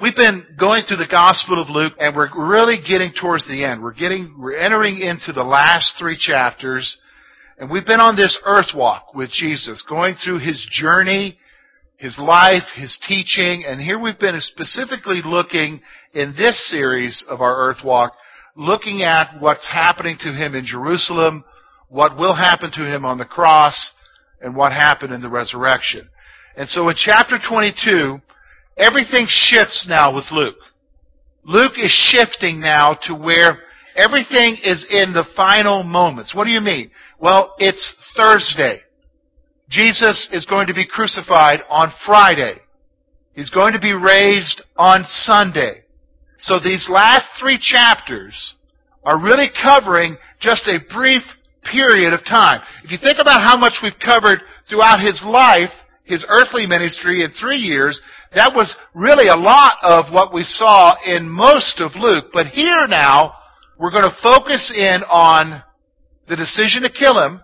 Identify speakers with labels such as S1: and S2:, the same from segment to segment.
S1: We've been going through the Gospel of Luke, and we're really getting towards the end. We're getting, we're entering into the last three chapters, and we've been on this earth walk with Jesus, going through His journey, His life, His teaching, and here we've been specifically looking in this series of our earth walk, looking at what's happening to Him in Jerusalem, what will happen to Him on the cross, and what happened in the resurrection. And so in chapter 22, Everything shifts now with Luke. Luke is shifting now to where everything is in the final moments. What do you mean? Well, it's Thursday. Jesus is going to be crucified on Friday. He's going to be raised on Sunday. So these last three chapters are really covering just a brief period of time. If you think about how much we've covered throughout his life, his earthly ministry in three years, that was really a lot of what we saw in most of Luke. But here now, we're going to focus in on the decision to kill him,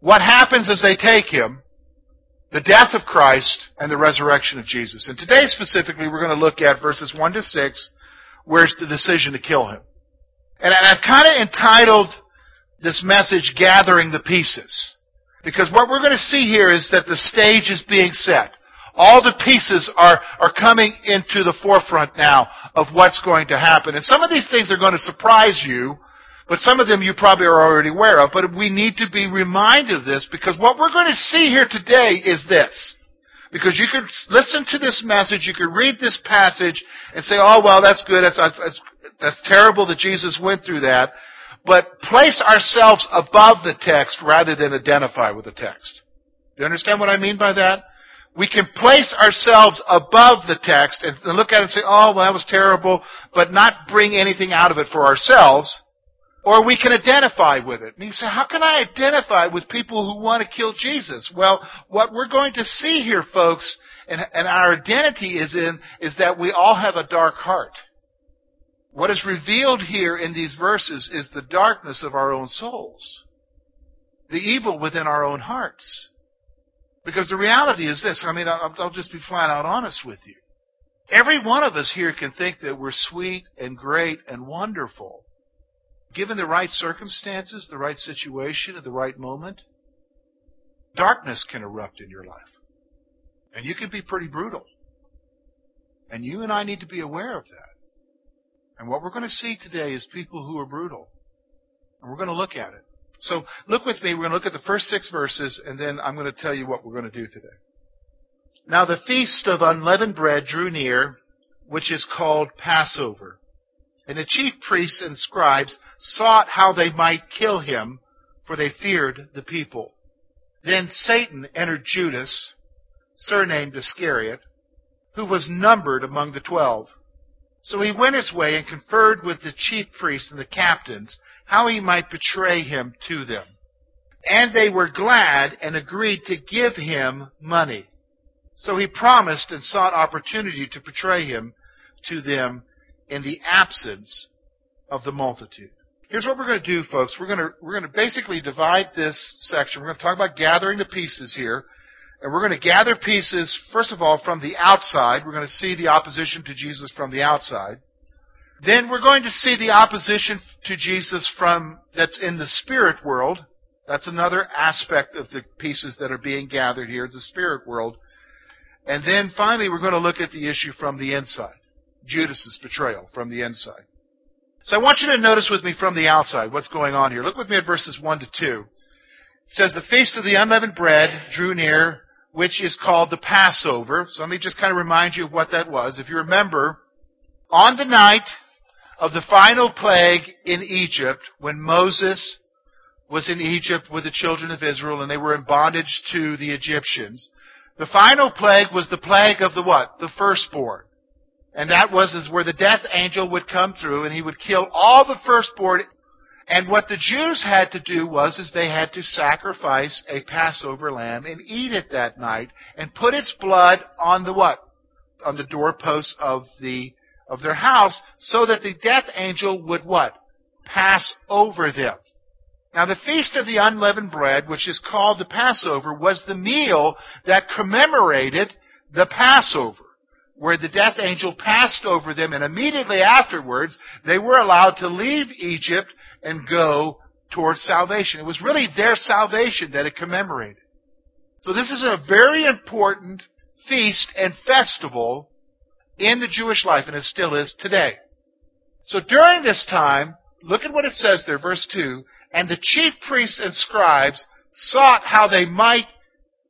S1: what happens as they take him, the death of Christ, and the resurrection of Jesus. And today specifically, we're going to look at verses 1 to 6, where's the decision to kill him. And I've kind of entitled this message, Gathering the Pieces. Because what we're going to see here is that the stage is being set. All the pieces are, are coming into the forefront now of what's going to happen. And some of these things are going to surprise you, but some of them you probably are already aware of. But we need to be reminded of this because what we're going to see here today is this. Because you could listen to this message, you could read this passage and say, oh, well, that's good, that's, that's, that's terrible that Jesus went through that. But place ourselves above the text rather than identify with the text. Do you understand what I mean by that? we can place ourselves above the text and look at it and say, oh, well, that was terrible, but not bring anything out of it for ourselves. Or we can identify with it. And you say, how can I identify with people who want to kill Jesus? Well, what we're going to see here, folks, and, and our identity is in, is that we all have a dark heart. What is revealed here in these verses is the darkness of our own souls. The evil within our own hearts. Because the reality is this I mean, I'll, I'll just be flat out honest with you. Every one of us here can think that we're sweet and great and wonderful. Given the right circumstances, the right situation, at the right moment, darkness can erupt in your life. And you can be pretty brutal. And you and I need to be aware of that. And what we're going to see today is people who are brutal. And we're going to look at it. So look with me. We're going to look at the first six verses, and then I'm going to tell you what we're going to do today. Now the feast of unleavened bread drew near, which is called Passover. And the chief priests and scribes sought how they might kill him, for they feared the people. Then Satan entered Judas, surnamed Iscariot, who was numbered among the twelve. So he went his way and conferred with the chief priests and the captains how he might betray him to them. And they were glad and agreed to give him money. So he promised and sought opportunity to betray him to them in the absence of the multitude. Here's what we're going to do, folks. We're going to, we're going to basically divide this section. We're going to talk about gathering the pieces here. And we're going to gather pieces, first of all, from the outside. We're going to see the opposition to Jesus from the outside. Then we're going to see the opposition to Jesus from that's in the spirit world. That's another aspect of the pieces that are being gathered here, the spirit world. And then finally we're going to look at the issue from the inside. Judas's betrayal from the inside. So I want you to notice with me from the outside what's going on here. Look with me at verses 1 to 2. It says, The feast of the unleavened bread drew near, which is called the Passover. So let me just kind of remind you of what that was. If you remember, on the night of the final plague in Egypt, when Moses was in Egypt with the children of Israel and they were in bondage to the Egyptians, the final plague was the plague of the what? The firstborn. And that was is where the death angel would come through and he would kill all the firstborn And what the Jews had to do was is they had to sacrifice a Passover lamb and eat it that night and put its blood on the what? On the doorposts of the of their house so that the death angel would what? Pass over them. Now the feast of the unleavened bread, which is called the Passover, was the meal that commemorated the Passover where the death angel passed over them, and immediately afterwards, they were allowed to leave Egypt and go towards salvation. It was really their salvation that it commemorated. So this is a very important feast and festival in the Jewish life, and it still is today. So during this time, look at what it says there, verse 2, and the chief priests and scribes sought how they might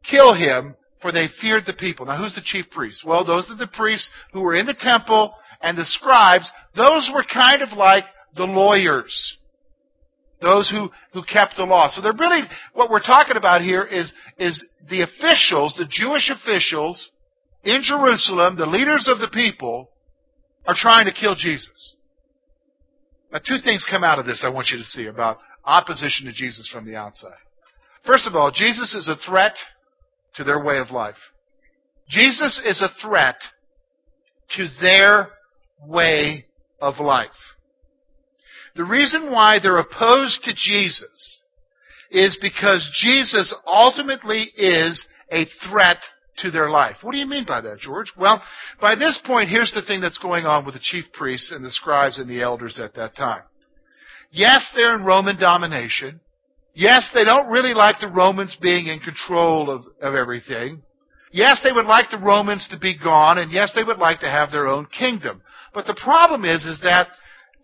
S1: kill him, for they feared the people. Now, who's the chief priests? Well, those are the priests who were in the temple, and the scribes, those were kind of like the lawyers. Those who, who kept the law. So they're really, what we're talking about here is, is the officials, the Jewish officials in Jerusalem, the leaders of the people, are trying to kill Jesus. Now, two things come out of this I want you to see about opposition to Jesus from the outside. First of all, Jesus is a threat to their way of life. Jesus is a threat to their way of life. The reason why they're opposed to Jesus is because Jesus ultimately is a threat to their life. What do you mean by that, George? Well, by this point, here's the thing that's going on with the chief priests and the scribes and the elders at that time. Yes, they're in Roman domination. Yes, they don't really like the Romans being in control of, of everything. Yes, they would like the Romans to be gone, and yes, they would like to have their own kingdom. But the problem is, is that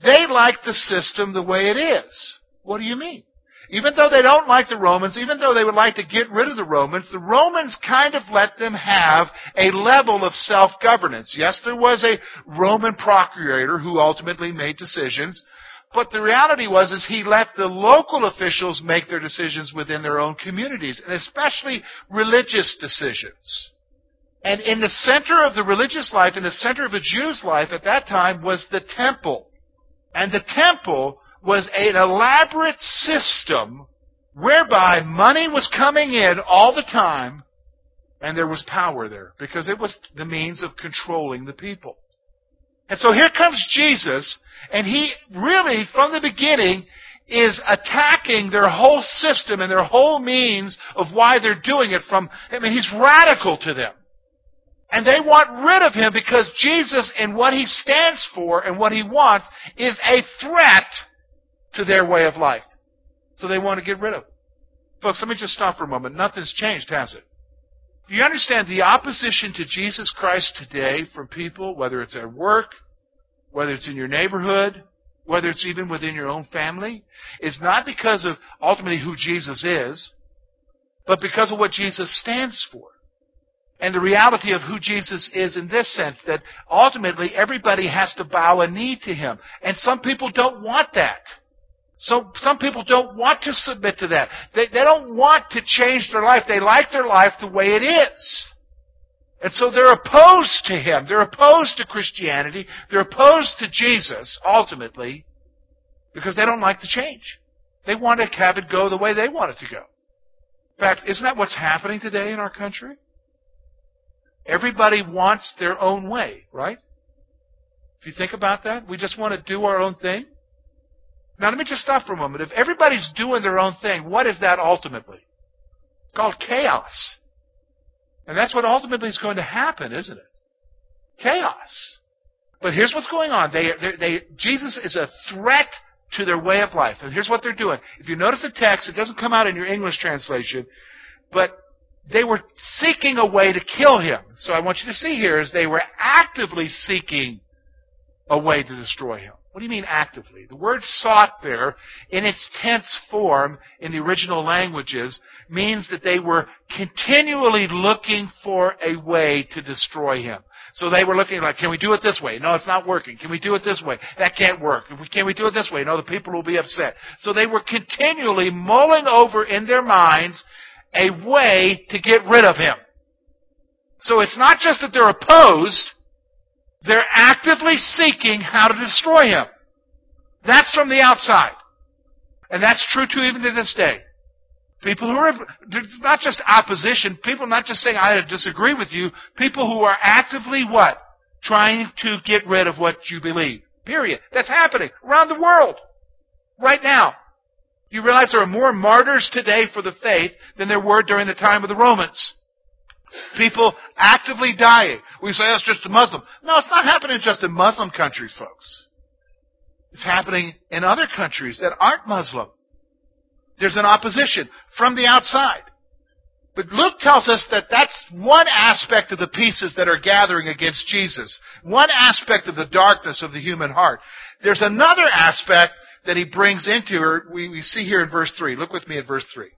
S1: they like the system the way it is. What do you mean? Even though they don't like the Romans, even though they would like to get rid of the Romans, the Romans kind of let them have a level of self-governance. Yes, there was a Roman procurator who ultimately made decisions, but the reality was is he let the local officials make their decisions within their own communities, and especially religious decisions. And in the center of the religious life, in the center of a Jew's life at that time was the temple. And the temple was an elaborate system whereby money was coming in all the time and there was power there because it was the means of controlling the people. And so here comes Jesus and he really, from the beginning, is attacking their whole system and their whole means of why they're doing it from, I mean, he's radical to them. And they want rid of him because Jesus and what he stands for and what he wants is a threat to their way of life. So they want to get rid of him. Folks, let me just stop for a moment. Nothing's changed, has it? Do you understand the opposition to Jesus Christ today from people, whether it's at work, whether it's in your neighborhood, whether it's even within your own family, is not because of ultimately who Jesus is, but because of what Jesus stands for. And the reality of who Jesus is in this sense, that ultimately everybody has to bow a knee to Him. And some people don't want that. So some people don't want to submit to that. They, they don't want to change their life. They like their life the way it is. And so they're opposed to him. They're opposed to Christianity. They're opposed to Jesus, ultimately, because they don't like the change. They want to have it go the way they want it to go. In fact, isn't that what's happening today in our country? Everybody wants their own way, right? If you think about that, we just want to do our own thing. Now, let me just stop for a moment. If everybody's doing their own thing, what is that ultimately? It's called chaos. And that's what ultimately is going to happen, isn't it? Chaos. But here's what's going on. They, they, they, Jesus is a threat to their way of life. And here's what they're doing. If you notice the text, it doesn't come out in your English translation, but they were seeking a way to kill him. So I want you to see here is they were actively seeking a way to destroy him. What do you mean actively? The word sought there, in its tense form in the original languages, means that they were continually looking for a way to destroy him. So they were looking like, can we do it this way? No, it's not working. Can we do it this way? That can't work. Can we do it this way? No, the people will be upset. So they were continually mulling over in their minds a way to get rid of him. So it's not just that they're opposed, they're actively seeking how to destroy him. That's from the outside. And that's true too even to this day. People who are—it's not just opposition, people not just saying, I disagree with you, people who are actively what? Trying to get rid of what you believe. Period. That's happening around the world. Right now. You realize there are more martyrs today for the faith than there were during the time of the Romans. People actively dying. We say that's just a Muslim. No, it's not happening just in Muslim countries, folks. It's happening in other countries that aren't Muslim. There's an opposition from the outside. But Luke tells us that that's one aspect of the pieces that are gathering against Jesus. One aspect of the darkness of the human heart. There's another aspect that he brings into her. We, we see here in verse 3. Look with me at verse 3.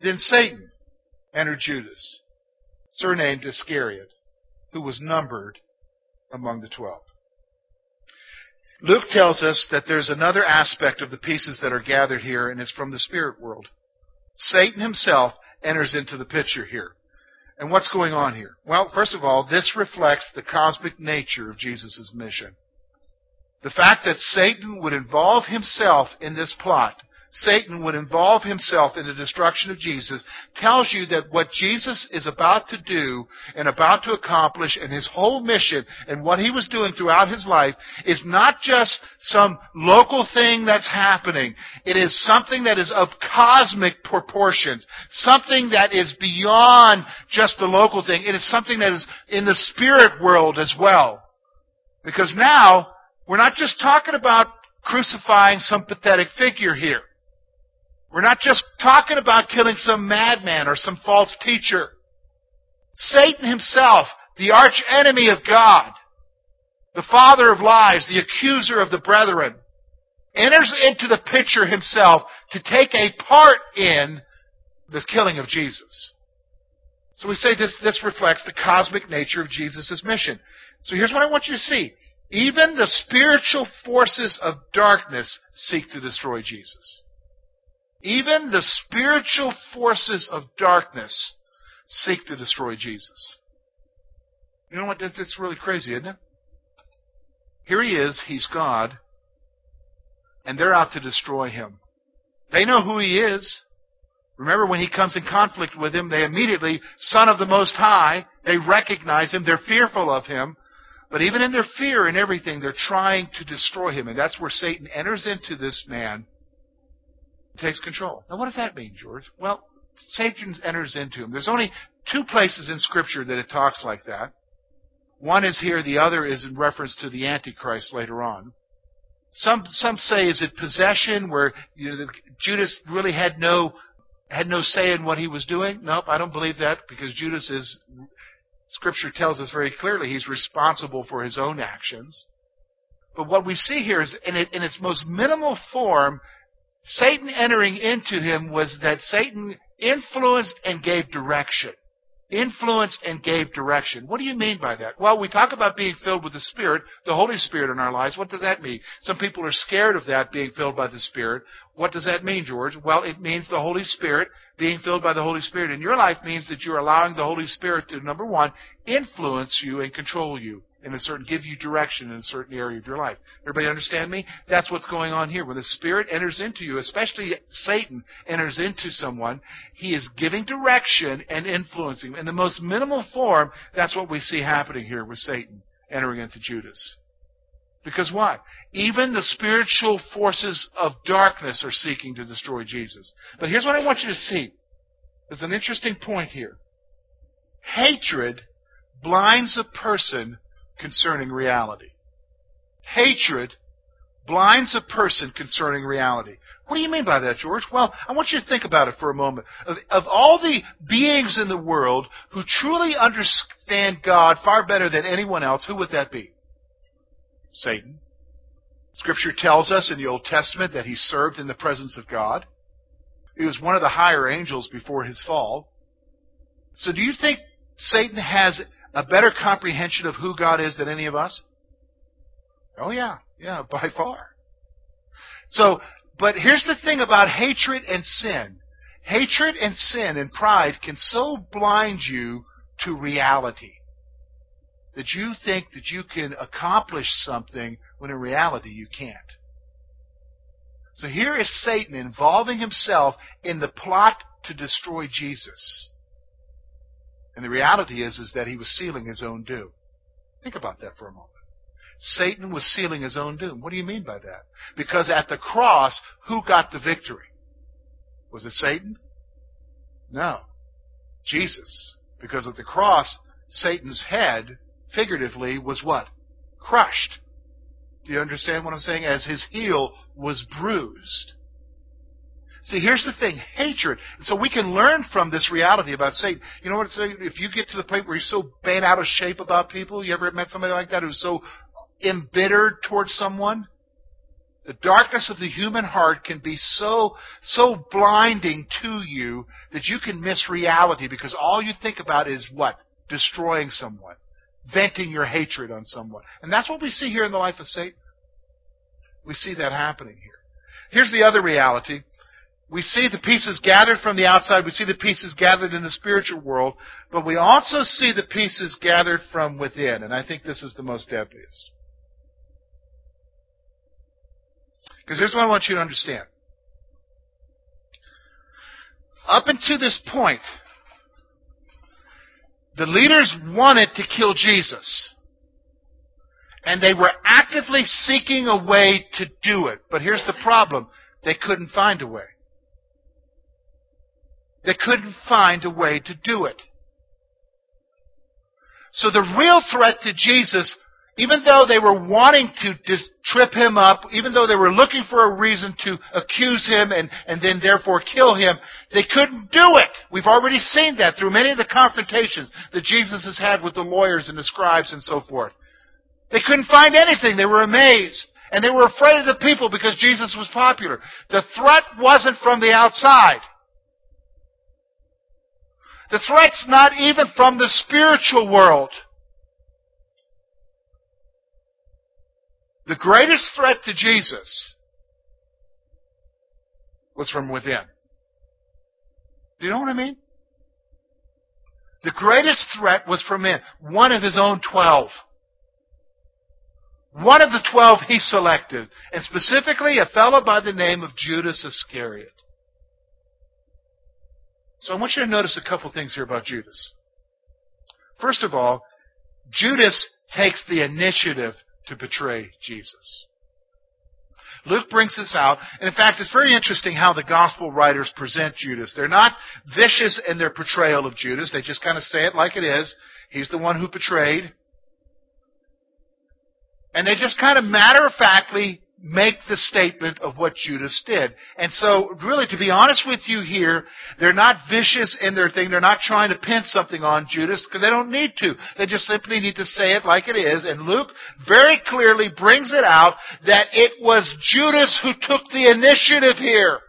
S1: Then Satan entered Judas, surnamed Iscariot, who was numbered among the twelve. Luke tells us that there's another aspect of the pieces that are gathered here, and it's from the spirit world. Satan himself enters into the picture here. And what's going on here? Well, first of all, this reflects the cosmic nature of Jesus' mission. The fact that Satan would involve himself in this plot Satan would involve himself in the destruction of Jesus tells you that what Jesus is about to do and about to accomplish and his whole mission and what he was doing throughout his life is not just some local thing that's happening. It is something that is of cosmic proportions. Something that is beyond just the local thing. It is something that is in the spirit world as well. Because now, we're not just talking about crucifying some pathetic figure here. We're not just talking about killing some madman or some false teacher. Satan himself, the arch enemy of God, the father of lies, the accuser of the brethren, enters into the picture himself to take a part in the killing of Jesus. So we say this, this reflects the cosmic nature of Jesus' mission. So here's what I want you to see. Even the spiritual forces of darkness seek to destroy Jesus. Even the spiritual forces of darkness seek to destroy Jesus. You know what? That's really crazy, isn't it? Here he is, he's God, and they're out to destroy him. They know who he is. Remember when he comes in conflict with him, they immediately, Son of the Most High, they recognize him, they're fearful of him. But even in their fear and everything, they're trying to destroy him. And that's where Satan enters into this man takes control. Now, what does that mean, George? Well, Satan enters into him. There's only two places in Scripture that it talks like that. One is here, the other is in reference to the Antichrist later on. Some some say is it possession where you know, Judas really had no had no say in what he was doing? Nope, I don't believe that because Judas is Scripture tells us very clearly he's responsible for his own actions. But what we see here is in, it, in its most minimal form, Satan entering into him was that Satan influenced and gave direction. Influenced and gave direction. What do you mean by that? Well, we talk about being filled with the Spirit, the Holy Spirit in our lives. What does that mean? Some people are scared of that, being filled by the Spirit. What does that mean, George? Well, it means the Holy Spirit, being filled by the Holy Spirit in your life means that you're allowing the Holy Spirit to, number one, influence you and control you in a certain, give you direction in a certain area of your life. Everybody understand me? That's what's going on here. When the Spirit enters into you, especially Satan enters into someone, he is giving direction and influencing. In the most minimal form, that's what we see happening here with Satan entering into Judas. Because why? Even the spiritual forces of darkness are seeking to destroy Jesus. But here's what I want you to see. There's an interesting point here. Hatred blinds a person concerning reality. Hatred blinds a person concerning reality. What do you mean by that, George? Well, I want you to think about it for a moment. Of, of, all the beings in the world who truly understand God far better than anyone else, who would that be? Satan. Scripture tells us in the Old Testament that he served in the presence of God. He was one of the higher angels before his fall. So do you think Satan has a better comprehension of who God is than any of us? Oh, yeah. Yeah, by far. So, but here's the thing about hatred and sin. Hatred and sin and pride can so blind you to reality that you think that you can accomplish something when in reality you can't. So here is Satan involving himself in the plot to destroy Jesus. And the reality is, is that he was sealing his own doom. Think about that for a moment. Satan was sealing his own doom. What do you mean by that? Because at the cross, who got the victory? Was it Satan? No. Jesus. Because at the cross, Satan's head, figuratively, was what? Crushed. Do you understand what I'm saying? As his heel was bruised. See, here's the thing hatred. So we can learn from this reality about Satan. You know what saying? If you get to the point where you're so bent out of shape about people, you ever met somebody like that who's so embittered towards someone? The darkness of the human heart can be so, so blinding to you that you can miss reality because all you think about is what? Destroying someone. Venting your hatred on someone. And that's what we see here in the life of Satan. We see that happening here. Here's the other reality. We see the pieces gathered from the outside. We see the pieces gathered in the spiritual world. But we also see the pieces gathered from within. And I think this is the most deadliest. Because here's what I want you to understand. Up until this point, the leaders wanted to kill Jesus. And they were actively seeking a way to do it. But here's the problem. They couldn't find a way. They couldn't find a way to do it. So the real threat to Jesus even though they were wanting to just trip him up, even though they were looking for a reason to accuse him and, and then therefore kill him, they couldn't do it. We've already seen that through many of the confrontations that Jesus has had with the lawyers and the scribes and so forth. They couldn't find anything. They were amazed. And they were afraid of the people because Jesus was popular. The threat wasn't from the outside. The threat's not even from the spiritual world. The greatest threat to Jesus was from within. Do you know what I mean? The greatest threat was from him, one of his own twelve. One of the twelve he selected, and specifically a fellow by the name of Judas Iscariot. So I want you to notice a couple things here about Judas. First of all, Judas takes the initiative to betray Jesus. Luke brings this out, and in fact, it's very interesting how the gospel writers present Judas. They're not vicious in their portrayal of Judas. They just kind of say it like it is. He's the one who betrayed. And they just kind of matter of factly make the statement of what Judas did. And so, really, to be honest with you here, they're not vicious in their thing. They're not trying to pin something on Judas because they don't need to. They just simply need to say it like it is. And Luke very clearly brings it out that it was Judas who took the initiative here.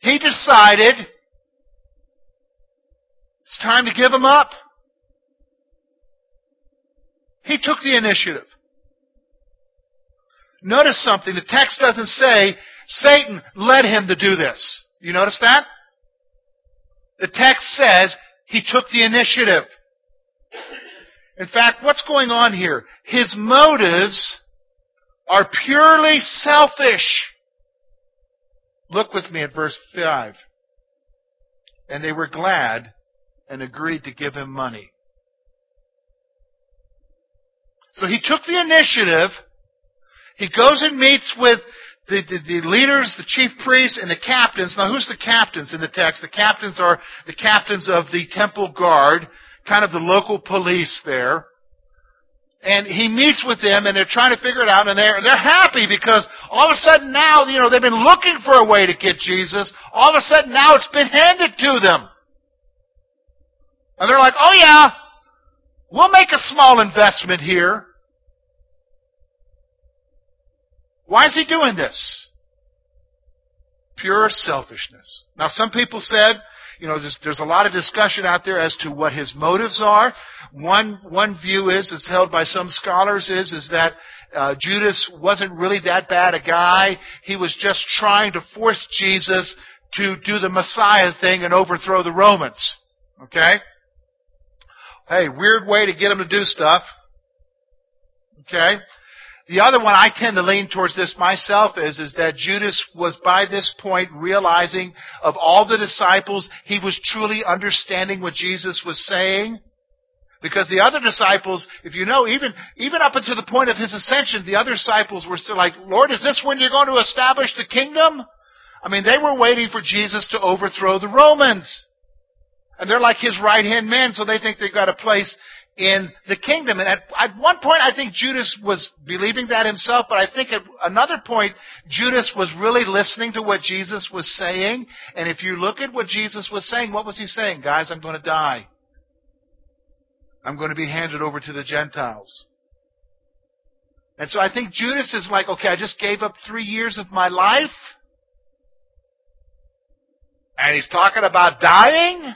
S1: He decided it's time to give him up. He took the initiative. Notice something. The text doesn't say Satan led him to do this. You notice that? The text says he took the initiative. In fact, what's going on here? His motives are purely selfish. Look with me at verse 5. And they were glad and agreed to give him money. So he took the initiative he goes and meets with the, the, the, leaders, the chief priests, and the captains. Now, who's the captains in the text? The captains are the captains of the temple guard, kind of the local police there. And he meets with them, and they're trying to figure it out, and they're they're happy because all of a sudden now, you know, they've been looking for a way to get Jesus. All of a sudden now it's been handed to them, and they're like, "Oh yeah, we'll make a small investment here." Why is he doing this? Pure selfishness. Now, some people said, you know, there's, there's a lot of discussion out there as to what his motives are. One, one view is, is held by some scholars, is, is that uh, Judas wasn't really that bad a guy. He was just trying to force Jesus to do the Messiah thing and overthrow the Romans. Okay? Hey, weird way to get him to do stuff. Okay? The other one I tend to lean towards this myself is, is that Judas was by this point realizing of all the disciples, he was truly understanding what Jesus was saying. Because the other disciples, if you know, even, even up until the point of his ascension, the other disciples were still like, Lord, is this when you're going to establish the kingdom? I mean, they were waiting for Jesus to overthrow the Romans. And they're like his right hand men, so they think they've got a place in the kingdom. And at, at one point, I think Judas was believing that himself, but I think at another point, Judas was really listening to what Jesus was saying. And if you look at what Jesus was saying, what was he saying? Guys, I'm going to die. I'm going to be handed over to the Gentiles. And so I think Judas is like, okay, I just gave up three years of my life. And he's talking about dying?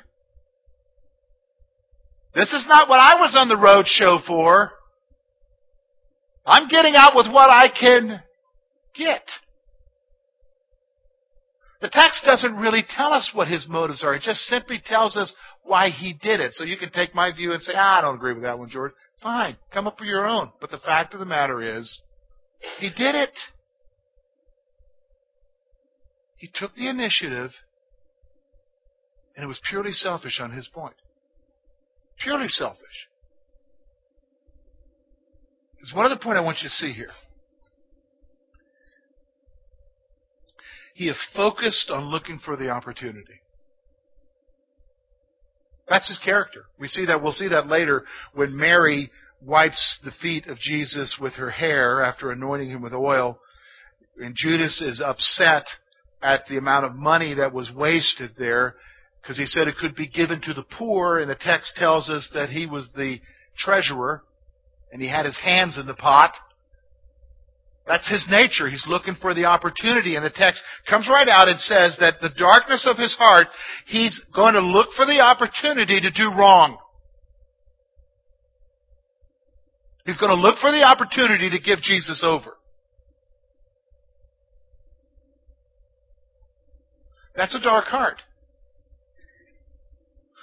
S1: This is not what I was on the road show for. I'm getting out with what I can get. The text doesn't really tell us what his motives are. It just simply tells us why he did it. So you can take my view and say, ah, I don't agree with that one, George. Fine. Come up with your own. But the fact of the matter is, he did it. He took the initiative, and it was purely selfish on his point. Purely selfish. There's one other point I want you to see here. He is focused on looking for the opportunity. That's his character. We see that, we'll see that later when Mary wipes the feet of Jesus with her hair after anointing him with oil. And Judas is upset at the amount of money that was wasted there because he said it could be given to the poor, and the text tells us that he was the treasurer and he had his hands in the pot. That's his nature. He's looking for the opportunity. And the text comes right out and says that the darkness of his heart, he's going to look for the opportunity to do wrong. He's going to look for the opportunity to give Jesus over. That's a dark heart.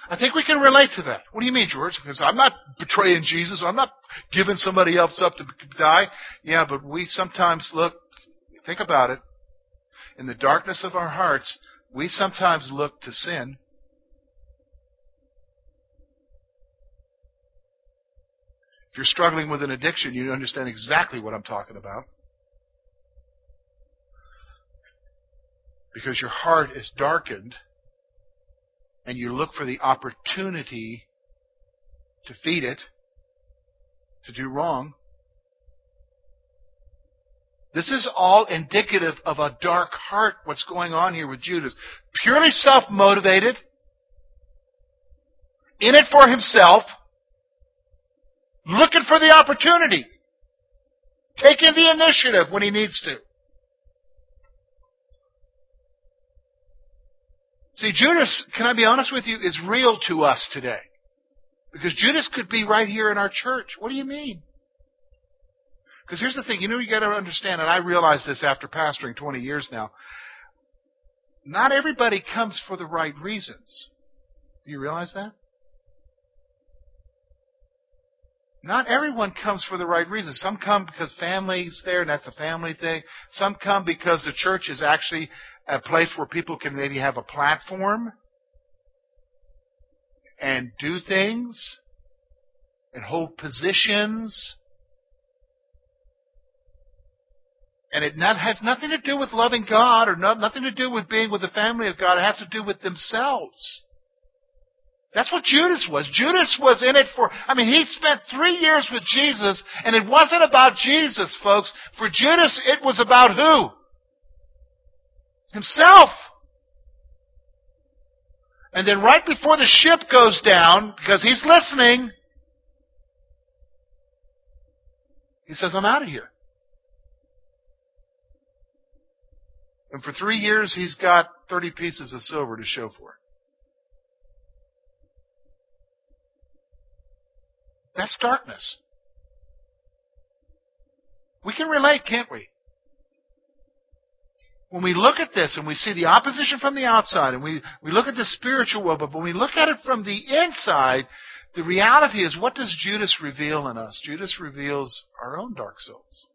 S1: I think we can relate to that. What do you mean, George? Because I'm not betraying Jesus. I'm not giving somebody else up to die. Yeah, but we sometimes look, think about it. In the darkness of our hearts, we sometimes look to sin. If you're struggling with an addiction, you understand exactly what I'm talking about. Because your heart is darkened and you look for the opportunity to feed it, to do wrong. This is all indicative of a dark heart, what's going on here with Judas. Purely self motivated, in it for himself, looking for the opportunity, taking the initiative when he needs to. See, Judas, can I be honest with you, is real to us today. Because Judas could be right here in our church. What do you mean? Because here's the thing, you know, you got to understand, and I realize this after pastoring 20 years now. Not everybody comes for the right reasons. Do you realize that? Not everyone comes for the right reasons. Some come because family's there and that's a family thing. Some come because the church is actually a place where people can maybe have a platform and do things and hold positions. And it not, has nothing to do with loving God or not, nothing to do with being with the family of God. It has to do with themselves. That's what Judas was. Judas was in it for, I mean, he spent three years with Jesus, and it wasn't about Jesus, folks. For Judas, it was about who? Himself. And then right before the ship goes down, because he's listening, he says, I'm out of here. And for three years, he's got 30 pieces of silver to show for it. That's darkness. We can relate, can't we? when we look at this and we see the opposition from the outside and we, we look at the spiritual world, but when we look at it from the inside, the reality is what does Judas reveal in us? Judas reveals our own dark souls.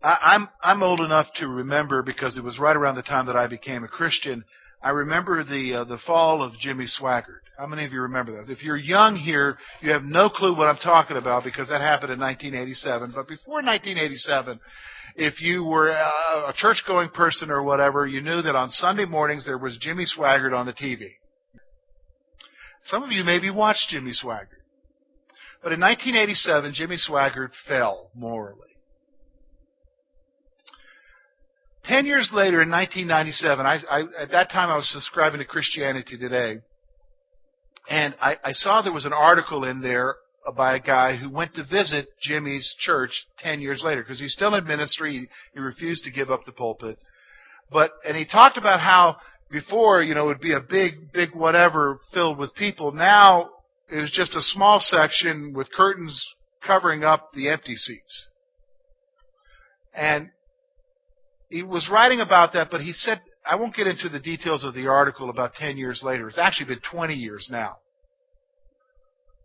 S1: I, am I'm, I'm old enough to remember because it was right around the time that I became a Christian. I remember the uh, the fall of Jimmy Swaggart. How many of you remember that? If you're young here, you have no clue what I'm talking about because that happened in 1987. But before 1987, if you were a church-going person or whatever, you knew that on Sunday mornings there was Jimmy Swaggart on the TV. Some of you maybe watched Jimmy Swaggart. But in 1987, Jimmy Swaggart fell morally. Ten years later, in 1997, I, I, at that time I was subscribing to Christianity Today, and I, I saw there was an article in there by a guy who went to visit Jimmy's church ten years later because he's still in ministry. He refused to give up the pulpit, but and he talked about how before you know it would be a big, big whatever filled with people. Now it was just a small section with curtains covering up the empty seats. And he was writing about that, but he said, I won't get into the details of the article about 10 years later. It's actually been 20 years now.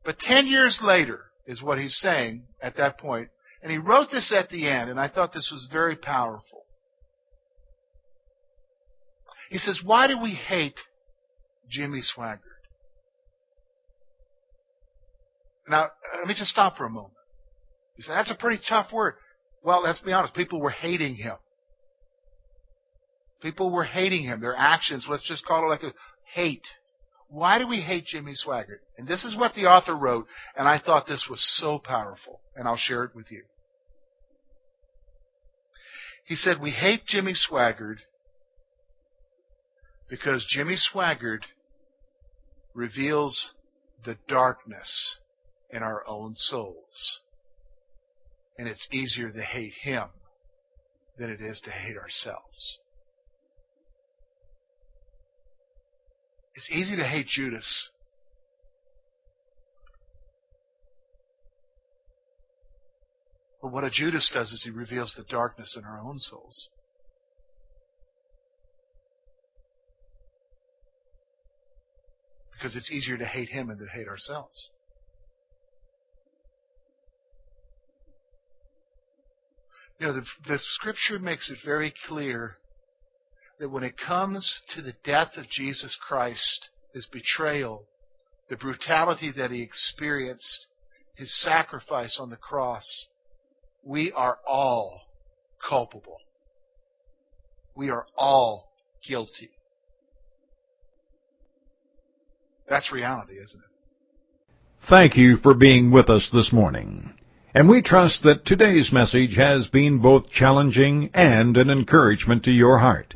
S1: But 10 years later is what he's saying at that point. And he wrote this at the end, and I thought this was very powerful. He says, Why do we hate Jimmy Swaggart? Now, let me just stop for a moment. You say, that's a pretty tough word. Well, let's be honest. People were hating him. People were hating him. Their actions, let's just call it like a hate. Why do we hate Jimmy Swaggart? And this is what the author wrote, and I thought this was so powerful, and I'll share it with you. He said, We hate Jimmy Swaggart because Jimmy Swaggart reveals the darkness in our own souls. And it's easier to hate him than it is to hate ourselves. It's easy to hate Judas. But what a Judas does is he reveals the darkness in our own souls. Because it's easier to hate him than to hate ourselves. You know, the, the scripture makes it very clear that when it comes to the death of Jesus Christ, his betrayal, the brutality that he experienced, his sacrifice on the cross, we are all culpable. We are all guilty. That's reality, isn't it?
S2: Thank you for being with us this morning. And we trust that today's message has been both challenging and an encouragement to your heart.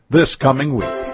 S2: this coming week.